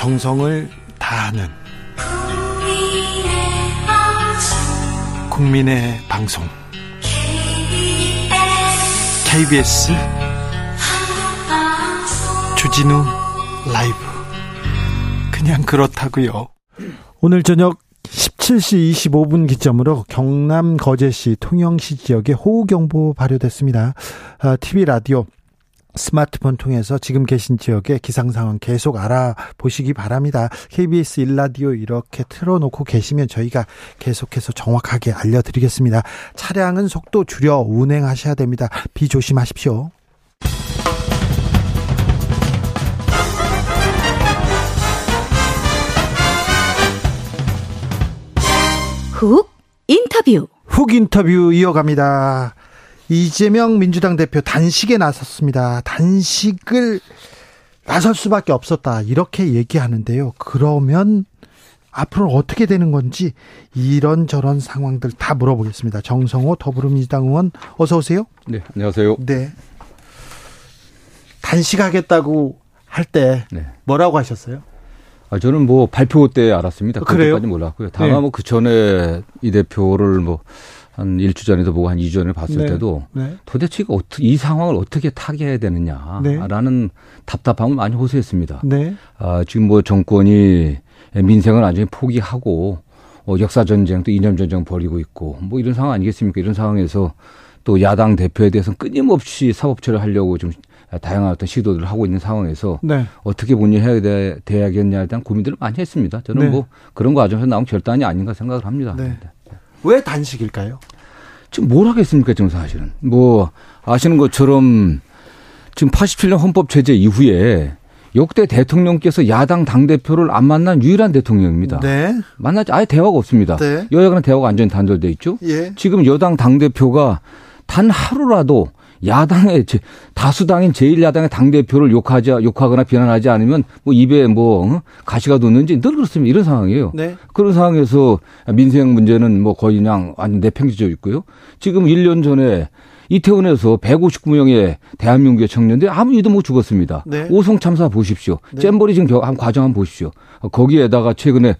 정성을 다하는 국민의 방송 KBS 주진우 라이브 그냥 그렇다고요. 오늘 저녁 17시 25분 기점으로 경남 거제시 통영시 지역에 호우경보 발효됐습니다. TV 아, 라디오 스마트폰 통해서 지금 계신 지역의 기상 상황 계속 알아보시기 바랍니다. KBS 일라디오 이렇게 틀어놓고 계시면 저희가 계속해서 정확하게 알려드리겠습니다. 차량은 속도 줄여 운행하셔야 됩니다. 비 조심하십시오. 훅 인터뷰. 훅 인터뷰 이어갑니다. 이재명 민주당 대표 단식에 나섰습니다. 단식을 나설 수밖에 없었다. 이렇게 얘기하는데요. 그러면 앞으로 어떻게 되는 건지 이런저런 상황들 다 물어보겠습니다. 정성호 더불어민주당 의원 어서 오세요. 네, 안녕하세요. 네. 단식하겠다고 할때 네. 뭐라고 하셨어요? 아, 저는 뭐 발표 때 알았습니다. 그때까지 몰랐고요. 다만 네. 뭐그 전에 이 대표를 뭐 한 일주 전에도 보고 한 2주 전에 봤을 네. 때도 네. 도대체 어떻게 이 상황을 어떻게 타개해야 되느냐라는 네. 답답함을 많이 호소했습니다. 네. 아, 지금 뭐 정권이 민생을 완전히 포기하고 어, 역사 전쟁 또 이념 전쟁 벌이고 있고 뭐 이런 상황 아니겠습니까? 이런 상황에서 또 야당 대표에 대해서는 끊임없이 사법 처리하려고 좀 다양한 어떤 시도들을 하고 있는 상황에서 네. 어떻게 본인해야 돼, 돼야겠냐에 대한 고민들을 많이 했습니다. 저는 네. 뭐 그런 과정에서 나온 결단이 아닌가 생각을 합니다. 네. 네. 왜 단식일까요? 지금 뭘 하겠습니까, 지금 사실은. 뭐 아시는 것처럼 지금 87년 헌법 제재 이후에 역대 대통령께서 야당 당대표를 안 만난 유일한 대통령입니다. 네. 만나지 아예 대화가 없습니다. 네. 여야간의 대화가 완전히 단절돼 있죠. 예. 지금 여당 당대표가 단 하루라도 야당의 다수당인 제1야당의 당대표를 욕하지, 욕하거나 비난하지 않으면 뭐 입에 뭐 어? 가시가 돋는지 늘 그렇습니다. 이런 상황이에요. 네. 그런 상황에서 민생 문제는 뭐 거의 그냥 완전 내팽개져 있고요. 지금 1년 전에 이태원에서 159명의 대한민국의 청년들 아무 이유도 못 죽었습니다. 네. 오송 참사 보십시오. 네. 잼버리 지금 한 과정 한번 보십시오. 거기에다가 최근에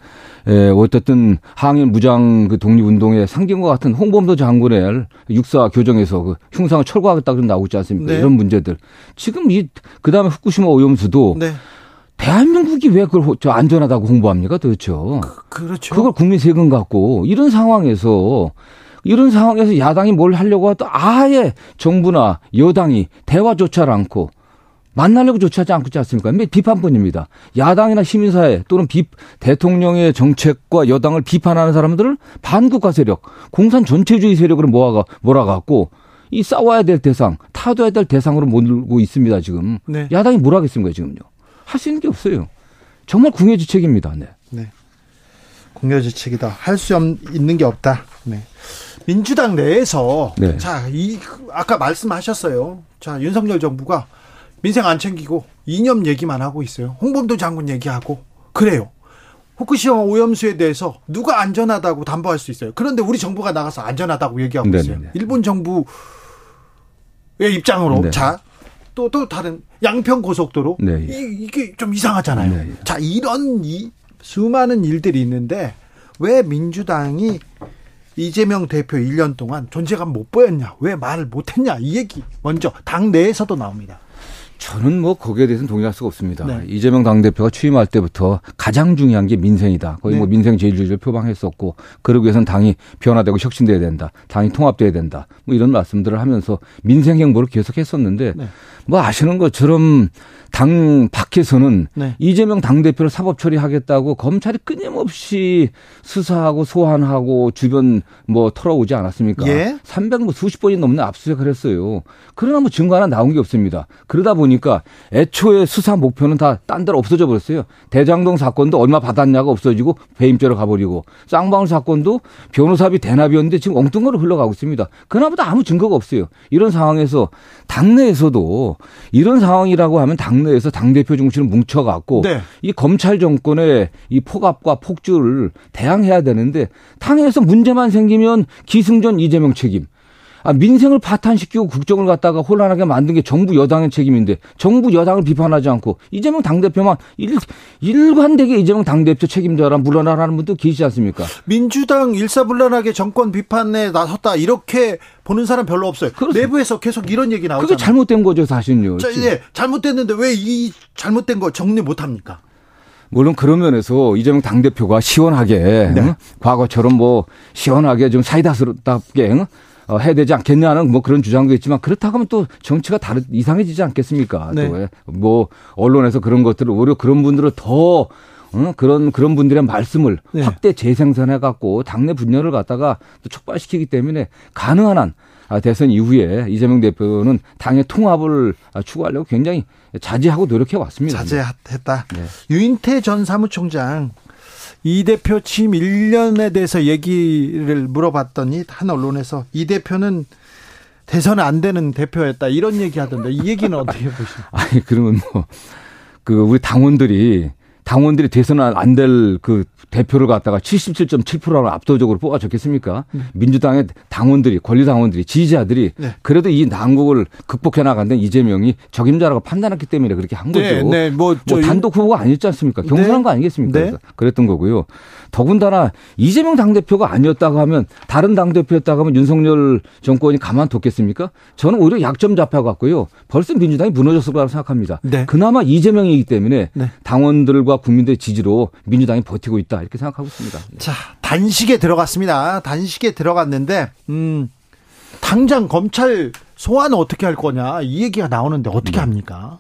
에, 어쨌든 항일 무장 그 독립운동의 상징과 같은 홍범도 장군의 육사 교정에서 그 흉상을 철거하겠다 그런 나오고 있지 않습니까? 네. 이런 문제들. 지금 이, 그 다음에 후쿠시마 오염수도 네. 대한민국이 왜 그걸 저 안전하다고 홍보합니까 도대체? 그, 렇죠 그걸 국민 세금 갖고 이런 상황에서 이런 상황에서 야당이 뭘 하려고 하도 아예 정부나 여당이 대화조차 않고 만나려고 조치하지 않고 있지 않습니까? 비판뿐입니다. 야당이나 시민사회 또는 비, 대통령의 정책과 여당을 비판하는 사람들을 반국가 세력, 공산 전체주의 세력으로 모아가, 몰아갖고 이 싸워야 될 대상, 타도해야 될 대상으로 몰고 있습니다, 지금. 네. 야당이 뭘 하겠습니까, 지금요? 할 수 있는 게 없어요. 정말 궁여지책입니다, 네. 네. 궁여지책이다. 할 수 있는 게 없다. 네. 민주당 내에서 네. 자, 이 아까 말씀하셨어요. 자, 윤석열 정부가 민생 안 챙기고 이념 얘기만 하고 있어요. 홍범도 장군 얘기하고 그래요. 후쿠시마 오염수에 대해서 누가 안전하다고 담보할 수 있어요. 그런데 우리 정부가 나가서 안전하다고 얘기하고 네네네. 있어요. 일본 정부의 입장으로 네. 자. 또, 또 다른 양평 고속도로 네. 이, 게좀 이상하잖아요. 네. 자 이런 이 수많은 일들이 있는데 왜 민주당이 이재명 대표 1년 동안 존재감 못 보였냐? 왜 말을 못 했냐? 이 얘기 먼저 당 내에서도 나옵니다. 저는 뭐 거기에 대해서는 동의할 수가 없습니다. 네. 이재명 당대표가 취임할 때부터 가장 중요한 게 민생이다. 거의 네. 뭐 민생 제일주의를 표방했었고 그러기 위해서는 당이 변화되고 혁신돼야 된다. 당이 통합돼야 된다. 뭐 이런 말씀들을 하면서 민생 행보를 계속했었는데 네. 뭐 아시는 것처럼 당 밖에서는 네. 이재명 당대표를 사법 처리하겠다고 검찰이 끊임없이 수사하고 소환하고 주변 뭐 털어오지 않았습니까? 예? 300뭐 수십 번이 넘는 압수수색을 했어요. 그러나 뭐 증거 하나 나온 게 없습니다. 그러다 보니까 애초에 수사 목표는 다 딴 데로 없어져 버렸어요. 대장동 사건도 얼마 받았냐가 없어지고 배임죄로 가버리고 쌍방울 사건도 변호사비 대납이었는데 지금 엉뚱거로 흘러가고 있습니다. 그나보다 아무 증거가 없어요. 이런 상황에서 당내에서도 이런 상황이라고 하면 당 당내에서 당대표 중심으로 뭉쳐갖고 네. 이 검찰 정권의 이 폭압과 폭주를 대항해야 되는데 당에서 문제만 생기면 기승전 이재명 책임. 아, 민생을 파탄시키고 국정을 갖다가 혼란하게 만든 게 정부 여당의 책임인데 정부 여당을 비판하지 않고 이재명 당대표만 일, 일관되게 이재명 당대표 책임져라 물러나라는 분도 계시지 않습니까? 민주당 일사불란하게 정권 비판에 나섰다 이렇게 보는 사람 별로 없어요. 그렇습니다. 내부에서 계속 이런 얘기 나오잖아요. 그게 잘못된 거죠 사실은요. 자, 예, 잘못됐는데 왜 이 잘못된 거 정리 못합니까? 물론 그런 면에서 이재명 당대표가 시원하게 네. 응? 과거처럼 뭐 시원하게 좀 사이다스럽게 응? 어, 해야 되지 않겠냐 는 뭐 그런 주장도 있지만 그렇다고 하면 또 정치가 다르 이상해지지 않겠습니까? 네. 또뭐 언론에서 그런 것들을 오히려 그런 분들을 더 어? 그런 그런 분들의 말씀을 네. 확대 재생산해 갖고 당내 분열을 갖다가 또 촉발시키기 때문에 가능한 한 아, 대선 이후에 이재명 대표는 당의 통합을 추구하려고 굉장히 자제하고 노력해 왔습니다. 자제했다. 네. 유인태 전 사무총장 이 대표 취임 1년에 대해서 얘기를 물어봤더니 한 언론에서 이 대표는 대선 안 되는 대표였다 이런 얘기 하던데 이 얘기는 어떻게 보십니까? 아니 그러면 뭐 그 우리 당원들이 당원들이 대선 안될 그 대표를 갖다가 77.7%로 압도적으로 뽑아줬겠습니까? 네. 민주당의 당원들이 권리 당원들이 지지자들이 네. 그래도 이 난국을 극복해 나간 데 이재명이 적임자라고 판단했기 때문에 그렇게 한 거죠. 네, 네. 뭐, 뭐 단독 후보가 아니었지 않습니까? 경선한 네. 거 아니겠습니까? 네. 그랬던 거고요. 더군다나 이재명 당대표가 아니었다고 하면 다른 당대표였다고 하면 윤석열 정권이 가만뒀겠습니까? 저는 오히려 약점 잡혀갖고요. 벌써 민주당이 무너졌을 거라고 생각합니다. 네. 그나마 이재명이기 때문에 네. 당원들과 국민들의 지지로 민주당이 버티고 있다 이렇게 생각하고 있습니다. 네. 자 단식에 들어갔습니다. 단식에 들어갔는데 음, 당장 검찰 소환은 어떻게 할 거냐 이 얘기가 나오는데 어떻게 네. 합니까?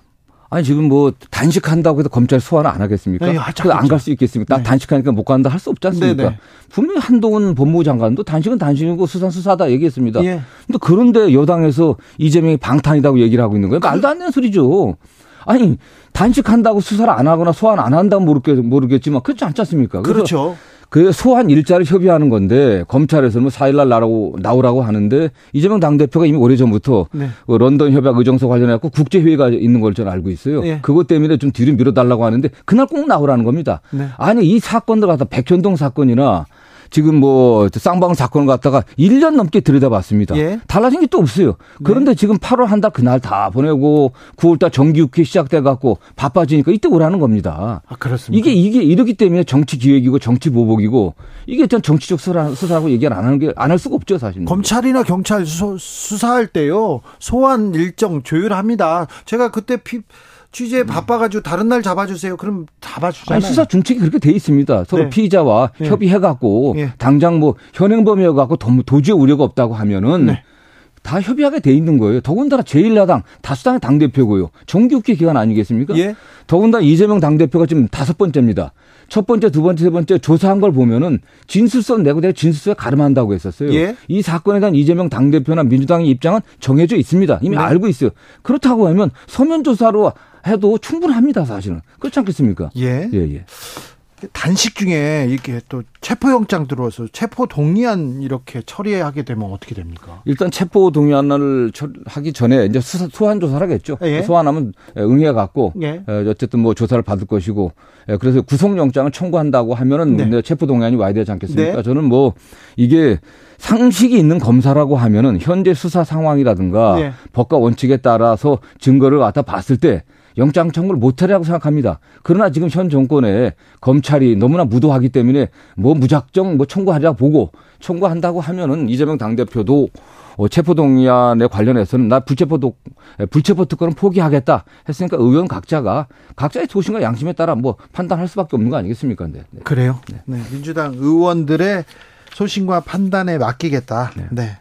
아니 지금 뭐 단식한다고 해서 검찰 소환을 안 하겠습니까? 네, 안갈 수 있겠습니까? 네. 단식하니까 못 간다 할 수 없지 않습니까? 네, 네. 분명히 한동훈 법무부 장관도 단식은 단식이고 수사는 수사다 얘기했습니다. 예. 근데 그런데 여당에서 이재명이 방탄이라고 얘기를 하고 있는 거예요. 말도 안 되는 소리죠. 아니 단식한다고 수사를 안 하거나 소환 안 한다면 모르겠, 모르겠지만 그렇지 않지 않습니까? 그렇죠. 그 소환 일자를 협의하는 건데 검찰에서는 뭐 4일날 나라고 나오라고 하는데 이재명 당대표가 이미 오래전부터 네. 그 런던 협약 의정서 관련해 갖고 국제 회의가 있는 걸 저는 알고 있어요. 네. 그것 때문에 좀 뒤로 밀어달라고 하는데 그날 꼭 나오라는 겁니다. 네. 아니 이 사건들 갖다 백현동 사건이나 지금 뭐 쌍방 사건을 갖다가 1년 넘게 들여다봤습니다. 예. 달라진 게 또 없어요. 그런데 네. 지금 8월 한 달 그날 다 보내고 9월 달 정기국회 시작돼 갖고 바빠지니까 이때 오라는 겁니다. 아, 그렇습니다. 이게 이게 이렇기 때문에 정치 기획이고 정치 보복이고 이게 전 정치적 수사, 수사라고 얘기를 안 하는 게 안 할 수가 없죠, 사실. 검찰이나 경찰 수, 수사할 때요. 소환 일정 조율합니다. 제가 그때 피 취재에 바빠가지고 다른 날 잡아주세요. 그럼 잡아주잖아요. 아니, 수사 준칙이 그렇게 돼 있습니다. 서로 네. 피의자와 네. 협의해갖고 네. 당장 뭐 현행범이어갖고 도저히 우려가 없다고 하면은 네. 다 협의하게 돼 있는 거예요. 더군다나 제1야당 다수당의 당대표고요. 정기국회 기간 아니겠습니까? 예. 더군다나 이재명 당대표가 지금 다섯 번째입니다. 첫 번째, 두 번째, 세 번째 조사한 걸 보면은 진술서 내고 내가 진술서에 가름한다고 했었어요. 예. 이 사건에 대한 이재명 당대표나 민주당의 입장은 정해져 있습니다. 이미 네. 알고 있어요. 그렇다고 하면 서면 조사로 해도 충분합니다, 사실은. 그렇지 않겠습니까? 예. 예, 예. 단식 중에 이렇게 또 체포영장 들어와서 체포 동의안 이렇게 처리하게 되면 어떻게 됩니까? 일단 체포 동의안을 하기 전에 이제 수사, 소환 조사를 하겠죠. 예. 소환하면 응해 갖고 예. 어쨌든 뭐 조사를 받을 것이고 그래서 구속영장을 청구한다고 하면은 네. 체포 동의안이 와야 되지 않겠습니까? 네. 저는 뭐 이게 상식이 있는 검사라고 하면은 현재 수사 상황이라든가 네. 법과 원칙에 따라서 증거를 갖다 봤을 때 영장 청구를 못하리라고 생각합니다. 그러나 지금 현 정권에 검찰이 너무나 무도하기 때문에 뭐 무작정 뭐 청구하리라 보고 청구한다고 하면은 이재명 당대표도 어, 체포동의안에 관련해서는 나 불체포도 불체포 특권은 포기하겠다 했으니까 의원 각자가 각자의 소신과 양심에 따라 뭐 판단할 수밖에 없는 거 아니겠습니까? 네. 그래요. 네. 네. 민주당 의원들의 소신과 판단에 맡기겠다. 네. 네.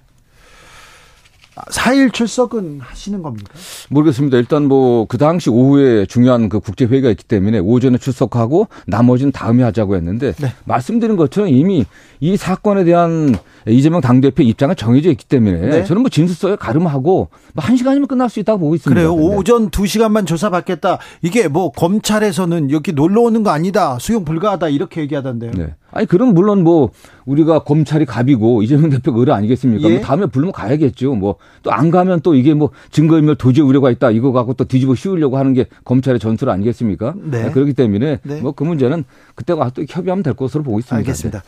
4일 출석은 하시는 겁니까? 모르겠습니다. 일단 뭐 그 당시 오후에 중요한 그 국제 회의가 있기 때문에 오전에 출석하고 나머지는 다음에 하자고 했는데 네. 말씀드린 것처럼 이미 이 사건에 대한 이재명 당대표 입장은 정해져 있기 때문에 네. 저는 뭐 진술서에 가름하고 뭐1 시간이면 끝날 수 있다고 보고 있습니다. 그래요. 네. 오전 2시간만 조사받겠다. 이게 뭐 검찰에서는 여기 놀러 오는 거 아니다. 수용 불가하다 이렇게 얘기하던데요. 네. 아니 그럼 물론 뭐 우리가 검찰이 갑이고 이재명 대표가 의뢰 아니겠습니까? 뭐 예. 뭐 다음에 부르면 가야겠죠. 뭐 또 안 가면 또 이게 뭐 증거인멸 도저히 우려가 있다 이거 갖고 또 뒤집어 씌우려고 하는 게 검찰의 전술 아니겠습니까? 네. 아, 그렇기 때문에 네. 뭐그 문제는 그때 가서 또 협의하면 될 것으로 보고 있습니다. 알겠습니다.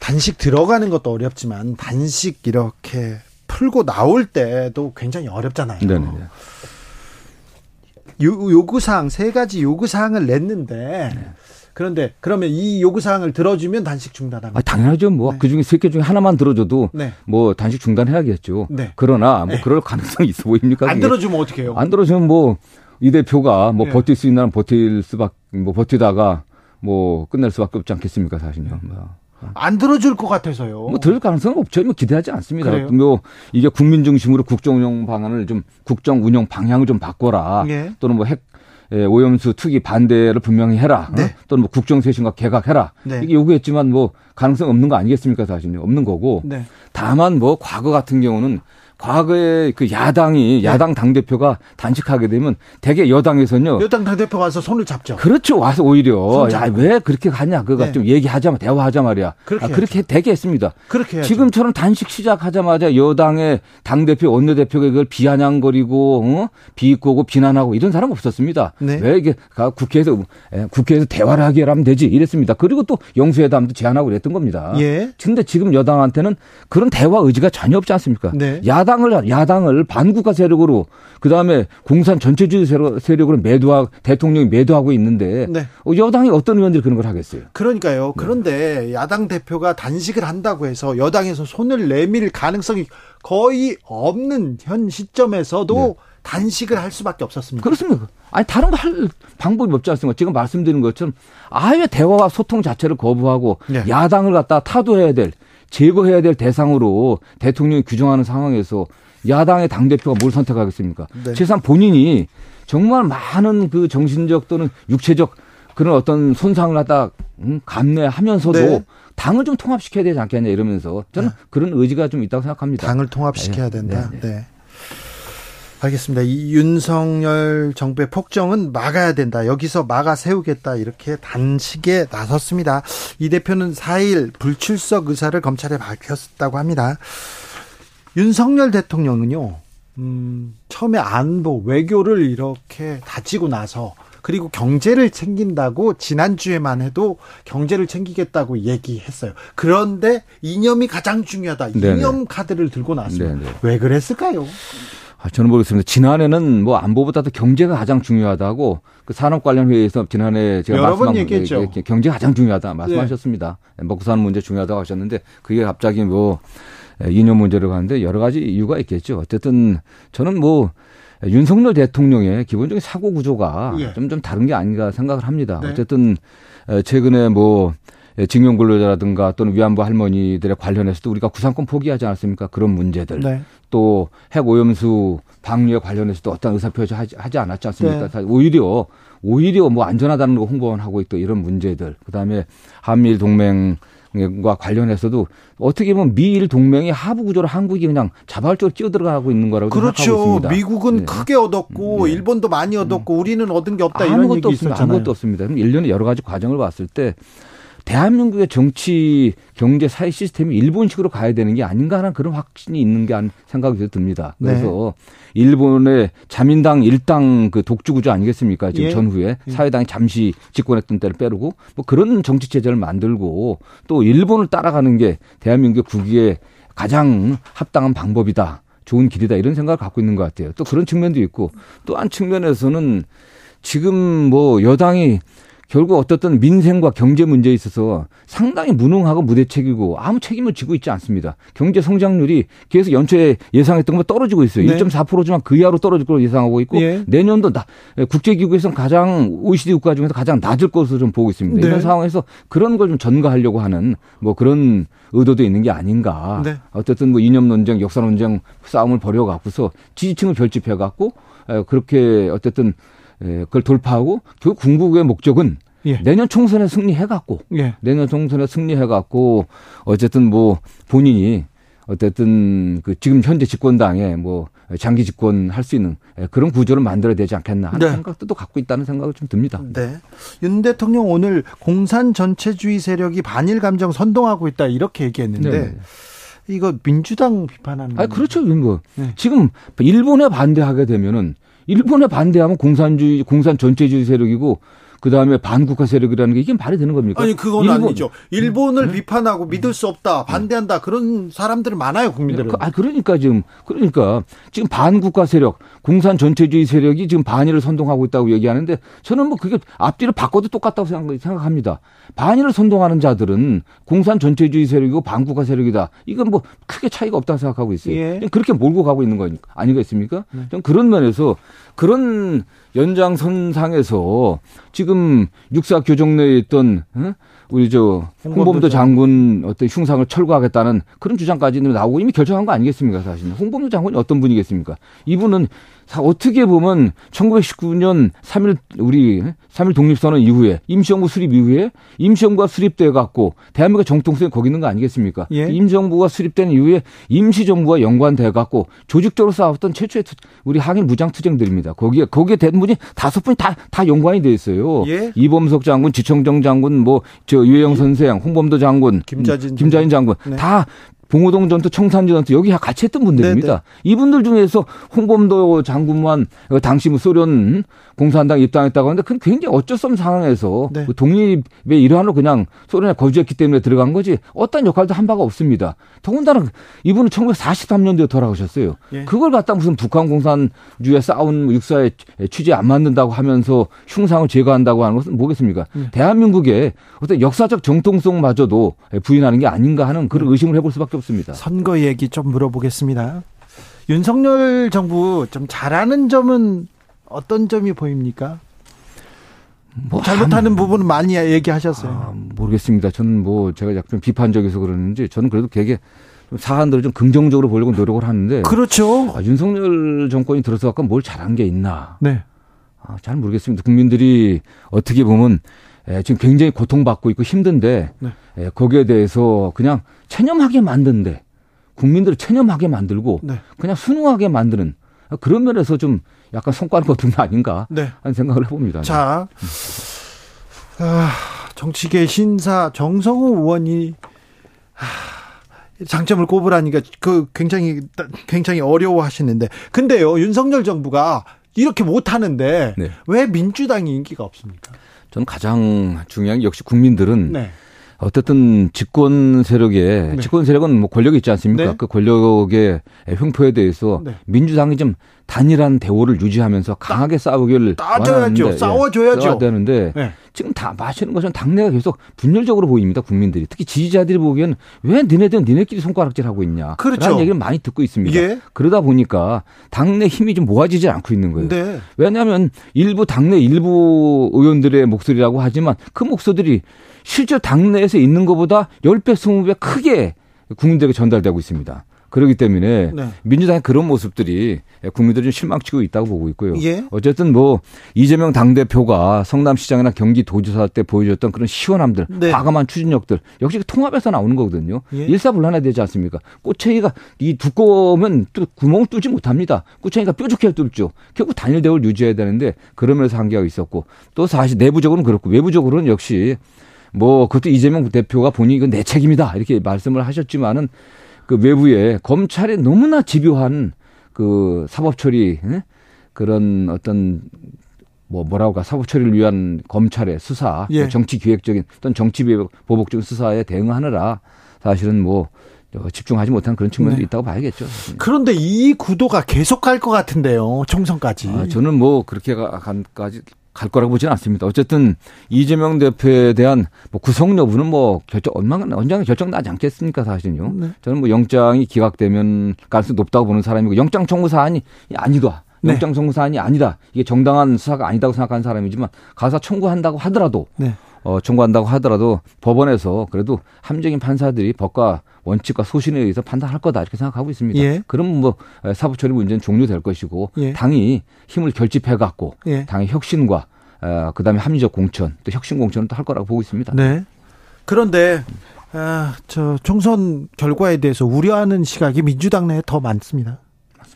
단식 들어가는 것도 어렵지만 단식 이렇게 풀고 나올 때도 굉장히 어렵잖아요. 네네. 요, 요구사항 세 가지 요구사항을 냈는데 네. 그런데 그러면 이 요구사항을 들어주면 단식 중단합니다. 아, 당연하죠. 뭐, 네. 그 중에 세 개 중에 하나만 들어줘도 네. 뭐 단식 중단해야겠죠. 네. 그러나 뭐 네. 그럴 가능성이 있어 보입니까? 안? 들어주면 어떻게 해요? 안 들어주면 뭐 이 대표가 뭐 예. 버틸 수 있는 한 버틸 수밖 뭐 버티다가 뭐 끝낼 수밖에 없지 않겠습니까, 사실요. 네. 뭐. 안 들어줄 것 같아서요. 뭐 들을 가능성은 없죠. 뭐 기대하지 않습니다. 그래요? 뭐 이게 국민 중심으로 국정 운영 방안을 좀 국정 운영 방향을 좀 바꿔라. 예. 또는 뭐핵 예, 오염수 투기 반대를 분명히 해라. 네. 어? 또는 뭐 국정 쇄신과 개각해라. 네. 이게 요구했지만 뭐 가능성 없는 거 아니겠습니까, 사실요. 없는 거고. 네. 다만 뭐 과거 같은 경우는 과거에 그 네. 야당이 야당 당 대표가 단식하게 되면 대개 여당에서는요. 여당 당 대표 와서 손을 잡죠. 그렇죠. 와서 오히려 손 야. 왜 그렇게 가냐. 그거 네. 좀 얘기하자 대화하자 말이야. 그렇게 아, 그렇게 되게 했습니다. 그렇게 해야죠. 지금처럼 단식 시작하자마자 여당의 당 대표, 원내 대표가 이걸 비아냥거리고, 어? 비꼬고 비난하고 이런 사람 없었습니다. 네. 왜 이게 가- 국회에서, 예, 국회에서 대화를 하게 하면 되지 이랬습니다. 그리고 또 영수회담도 제안하고 그랬던 겁니다. 예. 근데 지금 여당한테는 그런 대화 의지가 전혀 없지 않습니까? 네. 야당 을, 야당을 반국가 세력으로, 그 다음에 공산 전체주의 세력- 세력으로 매도하, 대통령이 매도하고 있는데, 네. 어, 여당이 어떤 의원들이 그런 걸 하겠어요? 그러니까요. 그런데 야당 대표가 단식을 한다고 해서 여당에서 손을 내밀 가능성이 거의 없는 현 시점에서도 네. 단식을 할 수밖에 없었습니다. 그렇습니다. 아니 다른 거 할 방법이 없지 않습니까? 지금 말씀드린 것처럼 아예 대화와 소통 자체를 거부하고 네. 야당을 갖다 타도해야 될 제거해야 될 대상으로 대통령이 규정하는 상황에서 야당의 당 대표가 뭘 선택하겠습니까? 네. 최소한 본인이 정말 많은 그 정신적 또는 육체적 그런 어떤 손상을 갖다 음, 감내하면서도 네. 당을 좀 통합시켜야 되지 않겠냐 이러면서 저는 그런 의지가 좀 있다고 생각합니다. 당을 통합시켜야 네, 된다. 네, 네. 알겠습니다. 이 윤석열 정부의 폭정은 막아야 된다. 여기서 막아 세우겠다. 이렇게 단식에 나섰습니다. 이 대표는 4일 불출석 의사를 검찰에 밝혔다고 합니다. 윤석열 대통령은요, 음, 처음에 안보, 외교를 이렇게 다지고 나서 그리고 경제를 챙긴다고 지난주에만 해도 경제를 챙기겠다고 얘기했어요. 그런데 이념이 가장 중요하다. 네네. 이념 카드를 들고 나왔습니다. 네네. 왜 그랬을까요? 아, 저는 모르겠습니다. 지난해는 뭐 안보보다도 경제가 가장 중요하다고 그 산업 관련 회의에서 지난해 제가 말씀한 얘기했죠. 게- 게- 경제가 가장 중요하다 말씀하셨습니다. 먹고 사는 문제 중요하다고 하셨는데 그게 갑자기 뭐 이념 문제로 가는데 여러 가지 이유가 있겠죠. 어쨌든 저는 뭐 윤석열 대통령의 기본적인 사고 구조가 예. 좀좀 다른 게 아닌가 생각을 합니다. 네. 어쨌든 최근에 뭐 징용 근로자라든가 또는 위안부 할머니들에 관련해서도 우리가 구상권 포기하지 않았습니까? 그런 문제들. 네. 또 핵 오염수 방류에 관련해서도 어떤 의사표시 하지, 하지 않았지 않습니까? 네. 오히려 오히려 뭐 안전하다는 거 홍보만 하고 있고 이런 문제들. 그다음에 한미일 동맹 과 관련해서도 어떻게 보면 미일 동맹이 하부 구조로 한국이 그냥 자발적으로 끼어들어가고 있는 거라고 생각하고 그렇죠. 있습니다. 미국은 네. 크게 얻었고 네. 일본도 많이 얻었고 우리는 얻은 게 없다 이런 아무것도 얘기 없습니다. 있었잖아요. 아무것도 없습니다. 그럼 일련의 여러 가지 과정을 봤을 때 대한민국의 정치, 경제, 사회 시스템이 일본식으로 가야 되는 게 아닌가 하는 그런 확신이 있는 게한 생각이 듭니다. 네. 그래서 일본의 자민당 일당 그 독주 구조 아니겠습니까? 지금 예. 전후에 예. 사회당이 잠시 집권했던 때를 빼르고 뭐 그런 정치 체제를 만들고 또 일본을 따라가는 게 대한민국의 국위에 가장 합당한 방법이다. 좋은 길이다. 이런 생각을 갖고 있는 것 같아요. 또 그런 측면도 있고 또 한 측면에서는 지금 뭐 여당이 결국 어떻든 민생과 경제 문제에 있어서 상당히 무능하고 무대책이고 아무 책임을 지고 있지 않습니다. 경제 성장률이 계속 연초에 예상했던 것보다 떨어지고 있어요. 네. 1.4%지만 그 이하로 떨어질 걸로 예상하고 있고 예. 내년도 나, 국제기구에서는 가장 OECD 국가 중에서 가장 낮을 것으로 좀 보고 있습니다. 네. 이런 상황에서 그런 걸 좀 전가하려고 하는 뭐 그런 의도도 있는 게 아닌가. 네. 어쨌든 뭐 이념 논쟁, 역사 논쟁 싸움을 벌여 갖고서 지지층을 결집해 갖고 그렇게 어쨌든 에, 그걸 돌파하고 결국 궁극의 목적은 예. 내년 총선에 승리해 갖고 예. 내년 총선에 승리해 갖고 어쨌든 뭐 본인이 어쨌든 그 지금 현재 집권당에 뭐 장기 집권 할 수 있는 그런 구조를 만들어야 되지 않겠나 하는 네. 생각도 또 갖고 있다는 생각을 좀 듭니다. 네. 윤 대통령 오늘 공산 전체주의 세력이 반일 감정 선동하고 있다 이렇게 얘기했는데 네. 이거 민주당 비판하는 아 그렇죠. 뭐 네. 지금 일본에 반대하게 되면은 일본에 반대하면 공산주의 공산 전체주의 세력이고 그 다음에 반국가 세력이라는 게 이게 말이 되는 겁니까? 아니 그건 일본. 아니죠. 일본을 네? 비판하고 믿을 수 없다, 반대한다 그런 사람들이 많아요 국민들은. 아 그러니까 지금 그러니까 지금 반국가 세력, 공산 전체주의 세력이 지금 반일을 선동하고 있다고 얘기하는데 저는 뭐 그게 앞뒤를 바꿔도 똑같다고 생각합니다. 반일을 선동하는 자들은 공산 전체주의 세력이고 반국가 세력이다. 이건 뭐 크게 차이가 없다고 생각하고 있어요. 예. 그렇게 몰고 가고 있는 거니까 아니겠습니까? 네. 좀 그런 면에서 그런 연장선상에서 지금 육사 교정 내에 있던 어? 우리 저 홍범도 장군. 어떤 흉상을 철거하겠다는 그런 주장까지는 나오고 이미 결정한 거 아니겠습니까 사실 홍범도 장군이 어떤 분이겠습니까? 이분은 어떻게 보면 1919년 3일 우리 3일 독립선언 이후에 임시정부 수립 이후에 임시정부가 수립돼 갖고 대한민국 정통성이 거기 있는 거 아니겠습니까? 예. 임시정부가 수립된 이후에 임시정부와 연관돼 갖고 조직적으로 싸웠던 최초의 우리 항일 무장 투쟁들입니다. 거기에 거기에 된 분이 다섯 분이 다 다 연관이 돼 있어요. 예. 이범석 장군, 지청정 장군, 뭐 저 유해영 선생, 홍범도 장군, 김자진, 김자진 장군 네. 다 봉오동 전투, 청산리 전투 여기 같이 했던 분들입니다. 네네. 이분들 중에서 홍범도 장군만 당시 뭐 소련 공산당 입당했다고 하는데 그건 굉장히 어쩔 수 없는 상황에서 네. 그 독립의 일환으로 그냥 소련에 거주했기 때문에 들어간 거지 어떤 역할도 한 바가 없습니다. 더군다나 이분은 1943년도에 돌아가셨어요. 예. 그걸 갖다 무슨 북한 공산주의에 싸운 육사에 취재 안 맞는다고 하면서 흉상을 제거한다고 하는 것은 뭐겠습니까? 예. 대한민국의 어떤 역사적 정통성마저도 부인하는 게 아닌가 하는 그런 네. 의심을 해볼 수밖에 없습니다. 선거 얘기 좀 물어보겠습니다. 윤석열 정부 좀 잘하는 점은 어떤 점이 보입니까? 뭐 잘못하는 한, 부분은 많이 얘기하셨어요. 아, 모르겠습니다. 저는 뭐 제가 약간 비판적이어서 그러는지 저는 그래도 되게 사안들을 좀 긍정적으로 보려고 노력을 하는데. 그렇죠. 아, 윤석열 정권이 들어서 아까 뭘 잘한 게 있나. 네. 아, 잘 모르겠습니다. 국민들이 어떻게 보면 에, 지금 굉장히 고통받고 있고 힘든데 네. 에, 거기에 대해서 그냥 체념하게 만든데 국민들을 체념하게 만들고 네. 그냥 순응하게 만드는 그런 면에서 좀 약간 성과를 거둔 거 아닌가 네. 하는 생각을 해봅니다. 자, 아, 정치계 신사 정성호 의원이 아, 장점을 꼽으라니까 그 굉장히 굉장히 어려워하시는데 근데요 윤석열 정부가 이렇게 못하는데 네. 왜 민주당이 인기가 없습니까? 저는 가장 중요한 게 역시 국민들은 네. 어쨌든 집권 세력에 네. 집권 세력은 뭐 권력이 있지 않습니까? 네. 그 권력의 흉포에 대해서 네. 민주당이 좀 단일한 대우를 유지하면서 강하게 싸우기를 따져야죠. 싸워줘야죠. 싸워야 되는데 네. 지금 다 마시는 것은 당내가 계속 분열적으로 보입니다. 국민들이 특히 지지자들이 보기엔 왜 니네들은 니네끼리 손가락질하고 있냐. 그렇죠. 라는 얘기를 많이 듣고 있습니다. 예. 그러다 보니까 당내 힘이 좀 모아지지 않고 있는 거예요. 네. 왜냐하면 일부 당내 일부 의원들의 목소리라고 하지만 그 목소들이 실제 당내에서 있는 것보다 10배, 20배 크게 국민들에게 전달되고 있습니다. 그렇기 때문에 네. 민주당의 그런 모습들이 국민들이 좀 실망치고 있다고 보고 있고요. 예. 어쨌든 뭐 이재명 당대표가 성남시장이나 경기도지사 때 보여줬던 그런 시원함들, 네. 과감한 추진력들 역시 통합에서 나오는 거거든요. 예. 일사불란해 되지 않습니까? 꼬챙이가 이 두꺼우면 또 구멍을 뚫지 못합니다. 꼬챙이가 뾰족해야 뚫죠. 결국 단일 대우를 유지해야 되는데 그러면서 한계가 있었고 또 사실 내부적으로는 그렇고 외부적으로는 역시 뭐 그것도 이재명 대표가 본인이 이건 내 책임이다 이렇게 말씀을 하셨지만은 그 외부에 검찰에 너무나 집요한 그 사법 처리 그런 어떤 뭐 뭐라고 까 사법 처리를 위한 검찰의 수사, 예. 정치 기획적인 또는 정치 보복적인 수사에 대응하느라 사실은 뭐 집중하지 못한 그런 측면도 네. 있다고 봐야겠죠. 그런데 이 구도가 계속 갈 것 같은데요. 총선까지. 아, 저는 뭐 그렇게 간까지 갈 거라고 보지는 않습니다. 어쨌든 이재명 대표에 대한 뭐 구속 여부는 뭐 결정 언젠가 언젠가 결정 나지 않겠습니까 사실은요. 네. 저는 뭐 영장이 기각되면 가능성이 높다고 보는 사람이고 영장 청구 사안이 아니다. 네. 영장 청구 사안이 아니다. 이게 정당한 수사가 아니다고 생각하는 사람이지만 가사 청구한다고 하더라도 네. 어, 청구한다고 하더라도 법원에서 그래도 함정인 판사들이 법과 원칙과 소신에 의해서 판단할 거다 이렇게 생각하고 있습니다. 예. 그럼 뭐 사법 처리 문제는 종료될 것이고 예. 당이 힘을 결집해 갖고 예. 당의 혁신과 어, 그다음에 합리적 공천 또 혁신 공천을 또 할 거라고 보고 있습니다. 네. 그런데 아, 저 총선 결과에 대해서 우려하는 시각이 민주당 내에 더 많습니다.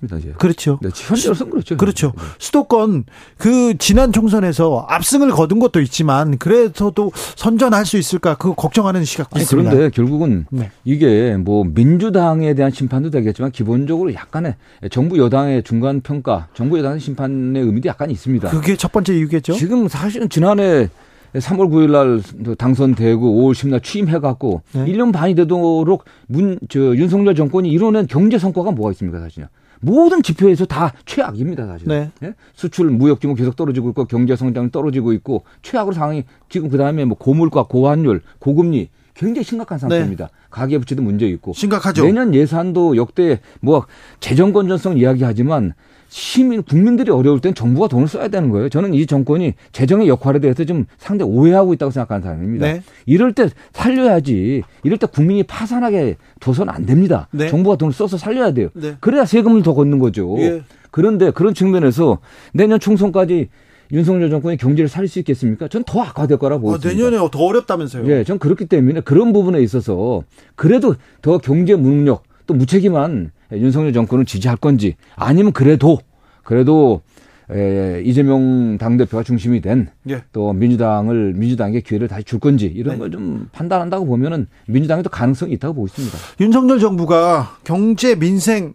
않습니다. 이제. 그렇죠. 네, 현재로서는 그렇죠. 그렇죠. 네. 수도권 그 지난 총선에서 압승을 거둔 것도 있지만 그래서도 선전할 수 있을까 그 걱정하는 시각도 아니, 있습니다. 그런데 결국은 네. 이게 뭐 민주당에 대한 심판도 되겠지만 기본적으로 약간의 정부 여당의 중간 평가, 정부 여당의 심판의 의미도 약간 있습니다. 그게 첫 번째 이유겠죠. 지금 사실은 지난해 3월 9일 날 당선되고 5월 10일 날 취임해갖고 네. 1년 반이 되도록 문, 저, 윤석열 정권이 이뤄낸 경제 성과가 뭐가 있습니까, 사실은. 모든 지표에서 다 최악입니다, 사실. 네. 예? 수출, 무역 규모 계속 떨어지고 있고 경제 성장 떨어지고 있고 최악으로 상황이 지금 그 다음에 뭐 고물가, 고환율, 고금리 굉장히 심각한 상태입니다. 가계 부채도 문제 있고. 심각하죠. 내년 예산도 역대 뭐 재정 건전성 이야기하지만 시민 국민들이 어려울 땐 정부가 돈을 써야 되는 거예요. 저는 이 정권이 재정의 역할에 대해서 좀 상당히 오해하고 있다고 생각하는 사람입니다. 네. 이럴 때 살려야지. 이럴 때 국민이 파산하게 둬서는 안 됩니다. 네. 정부가 돈을 써서 살려야 돼요. 네. 그래야 세금을 더 걷는 거죠. 예. 그런데 그런 측면에서 내년 총선까지 윤석열 정권이 경제를 살릴 수 있겠습니까? 전 더 악화될 거라고 보고 아, 있습니다. 내년에 더 어렵다면서요. 예, 전 그렇기 때문에 그런 부분에 있어서 그래도 더 경제 무능력 또 무책임한 윤석열 정권을 지지할 건지 아니면 그래도 그래도 에, 이재명 당대표가 중심이 된또 예. 민주당을 민주당에게 기회를 다시 줄 건지 이런 네. 걸좀 판단한다고 보면은 민주당에도 가능성이 있다고 보고 있습니다. 윤석열 정부가 경제 민생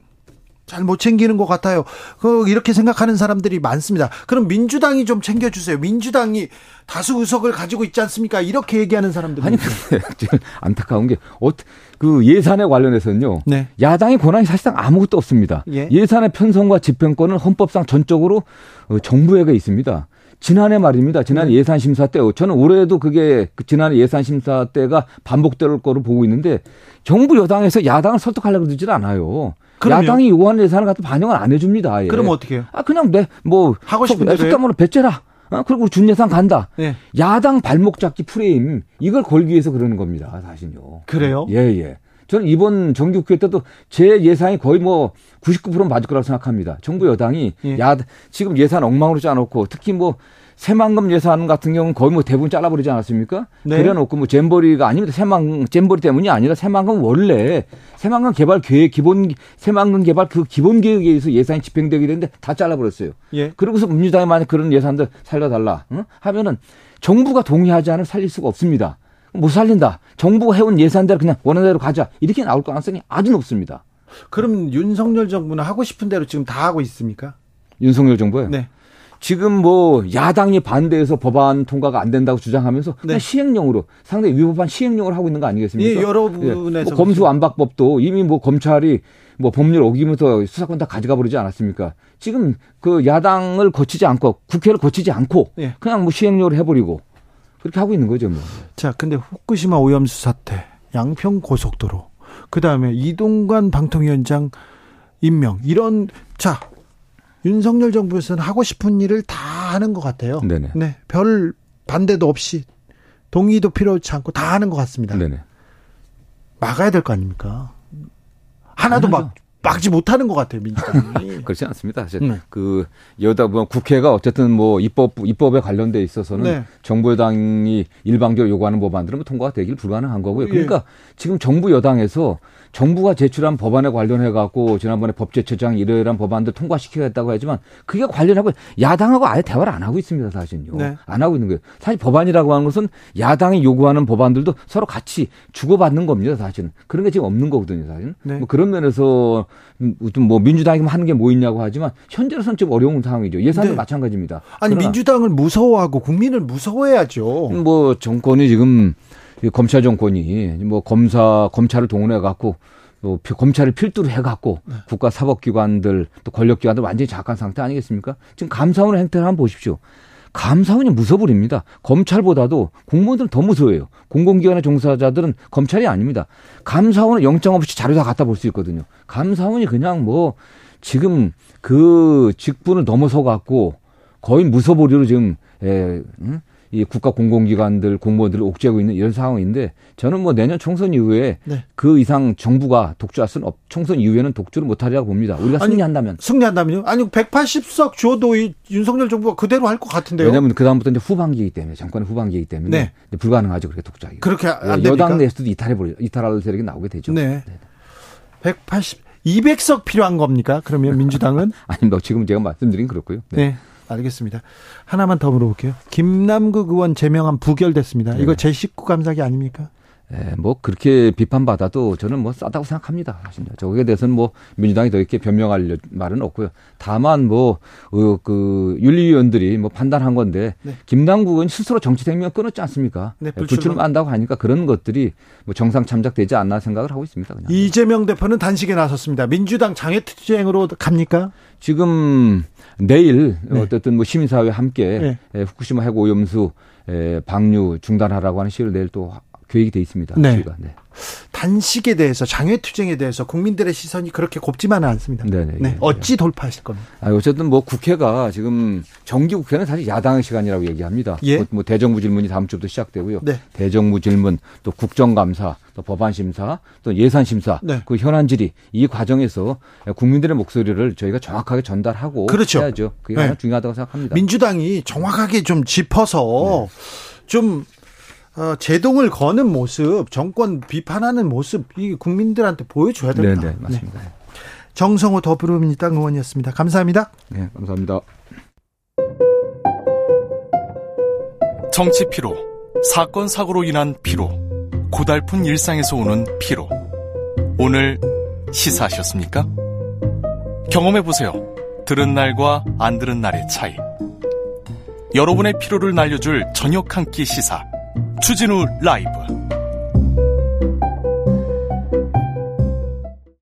잘 못 챙기는 것 같아요. 그 이렇게 생각하는 사람들이 많습니다. 그럼 민주당이 좀 챙겨주세요. 민주당이 다수 의석을 가지고 있지 않습니까? 이렇게 얘기하는 사람들. 아니 지금 안타까운 게 그 예산에 관련해서는요. 네. 야당의 권한이 사실상 아무것도 없습니다. 예. 예산의 편성과 집행권은 헌법상 전적으로 어, 정부에게 있습니다. 지난해 말입니다. 지난해 네. 예산 심사 때 저는 올해도 그게 그 지난해 예산 심사 때가 반복될 거로 보고 있는데 정부 여당에서 야당을 설득하려고 그러질 않아요. 그럼요. 야당이 요구하는 예산을 갖다 반영을 안 해줍니다. 아예. 그럼 어떻게 해요? 아 그냥 내뭐 하고 싶은 대로 해요? 숫자으로 배째라. 어? 그리고 준 예산 간다. 네. 야당 발목 잡기 프레임 이걸 걸기 위해서 그러는 겁니다. 사실요. 그래요? 예, 예. 저는 이번 정기국회 때도 제 예상이 거의 뭐 99% 맞을 거라고 생각합니다. 정부 여당이 예. 야 지금 예산 엉망으로 짜놓고 특히 뭐 새만금 예산 같은 경우는 거의 뭐 대부분 잘라버리지 않았습니까? 네. 그래놓고 뭐 잼버리가 아닙니다. 새만 잼버리 때문이 아니라 새만금 원래 새만금 개발 계획 기본 새만금 개발 그 기본 계획에 의해서 예산이 집행되게 되는데 다 잘라버렸어요. 예. 그러고서 민주당이 만약 그런 예산들 살려달라 응? 하면은 정부가 동의하지 않으면 살릴 수가 없습니다. 못 살린다. 정부가 해온 예산대로 그냥 원하는 대로 가자. 이렇게 나올 가능성이 아주 높습니다. 그럼 윤석열 정부는 하고 싶은 대로 지금 다 하고 있습니까? 윤석열 정부에. 네. 지금 뭐 야당이 반대해서 법안 통과가 안 된다고 주장하면서 그냥 네. 시행령으로 상당히 위법한 시행령을 하고 있는 거 아니겠습니까? 예, 여러 부분에서 뭐 검수 완박법도 이미 뭐 검찰이 뭐 법률 어기면서 수사권 다 가져가 버리지 않았습니까? 지금 그 야당을 거치지 않고 국회를 거치지 않고 예. 그냥 뭐 시행령을 해버리고 그렇게 하고 있는 거죠 뭐. 자, 근데 후쿠시마 오염수 사태, 양평 고속도로, 그 다음에 이동관 방통위원장 임명 이런 자 윤석열 정부에서는 하고 싶은 일을 다 하는 것 같아요. 네네. 네, 별 반대도 없이 동의도 필요치 않고 다 하는 것 같습니다. 네네. 막아야 될 거 아닙니까? 하나도 막 막지 못하는 것 같아요 민주당이. 그렇지 않습니다. 네. 그 여다 뭐 국회가 어쨌든 뭐 입법 입법에 관련돼 있어서는 네. 정부 여당이 일방적으로 요구하는 법안들은 뭐 통과가 되길 불가능한 거고요. 예. 그러니까 지금 정부 여당에서 정부가 제출한 법안에 관련해 갖고 지난번에 법제처장 이러이러한 법안들 통과시키겠다고 하지만 그게 관련하고 야당하고 아예 대화를 안 하고 있습니다, 사실은요. 네. 안 하고 있는 거예요. 사실 법안이라고 하는 것은 야당이 요구하는 법안들도 서로 같이 주고받는 겁니다, 사실은. 그런 게 지금 없는 거거든요, 사실은. 네. 뭐 그런 면에서 뭐 민주당이 하는 게 뭐 있냐고 하지만 현재로서는 좀 어려운 상황이죠. 예산도 네. 마찬가지입니다. 아니 민주당을 무서워하고 국민을 무서워해야죠. 뭐 정권이 지금 이 검찰 정권이 뭐 검사 검찰을 동원해 갖고 또 피- 검찰을 필두로 해 갖고 네. 국가 사법기관들 또 권력기관들 완전히 장악한 상태 아니겠습니까? 지금 감사원의 행태를 한번 보십시오. 감사원이 무서버립니다. 검찰보다도 공무원들은 더 무서워요. 공공기관의 종사자들은 검찰이 아닙니다. 감사원은 영장 없이 자료 다 갖다 볼 수 있거든요. 감사원이 그냥 뭐 지금 그 직분을 넘어서 갖고 거의 무서버리로 지금 에, 응? 이 국가 공공기관들 공무원들을 옥죄고 있는 이런 상황인데 저는 뭐 내년 총선 이후에 네. 그 이상 정부가 독주할 수는 없, 총선 이후에는 독주를 못하리라고 봅니다. 우리가 아니, 승리한다면. 승리한다면요? 아니 180석 줘도 이 윤석열 정부가 그대로 할 것 같은데요. 왜냐하면 그 다음부터 이제 후반기이기 때문에 정권의 후반기이기 때문에 네. 불가능하죠 그렇게 독주하기. 그렇게 안 예, 됩니까? 여당 내에서도 이탈해 버리 이탈할 세력이 나오게 되죠. 네. 180 200석 필요한 겁니까? 그러면 민주당은? 아니, 뭐 지금 제가 말씀드린 그렇고요. 네. 네. 알겠습니다. 하나만 더 물어볼게요. 김남국 의원 제명안 부결됐습니다. 네. 이거 제 식구 감사기 아닙니까? 예, 뭐 그렇게 비판받아도 저는 뭐 싸다고 생각합니다. 진짜 저거에 대해서는 뭐 민주당이 더 이렇게 변명할 말은 없고요. 다만 뭐그 어, 윤리위원들이 뭐 판단한 건데 네. 김남국은 스스로 정치 생명 끊었지 않습니까? 네, 예, 불출마 한다고 하니까 그런 것들이 뭐 정상 참작되지 않나 생각을 하고 있습니다. 그냥. 이재명 대표는 단식에 나섰습니다. 민주당 장애투쟁으로 갑니까? 지금 내일 네. 어쨌든 뭐 시민사회 함께 네. 예, 후쿠시마 해고 오염수 방류 중단하라고 하는 시를 내일 또 계획이 돼 있습니다. 네. 네. 단식에 대해서 장외투쟁에 대해서 국민들의 시선이 그렇게 곱지만은 않습니다. 네네. 네. 네. 어찌 돌파하실 겁니까? 아, 어쨌든 뭐 국회가 지금 정기 국회는 사실 야당 시간이라고 얘기합니다. 예? 뭐, 뭐 대정부 질문이 다음 주부터 시작되고요. 네. 대정부 질문, 또 국정감사, 또 법안 심사, 또 예산 심사, 네. 그 현안 질의 이 과정에서 국민들의 목소리를 저희가 정확하게 전달하고 그렇죠. 해야죠. 그게 네. 중요하다고 생각합니다. 민주당이 정확하게 좀 짚어서 네. 좀 어, 제동을 거는 모습, 정권 비판하는 모습, 이 국민들한테 보여줘야 됩니다. 네, 네 맞습니다. 네. 정성호 더불어민주당 의원이었습니다. 감사합니다. 네, 감사합니다. 정치 피로, 사건 사고로 인한 피로, 고달픈 일상에서 오는 피로. 오늘 시사하셨습니까? 경험해 보세요. 들은 날과 안 들은 날의 차이. 여러분의 피로를 날려줄 저녁 한 끼 시사. 추진우 라이브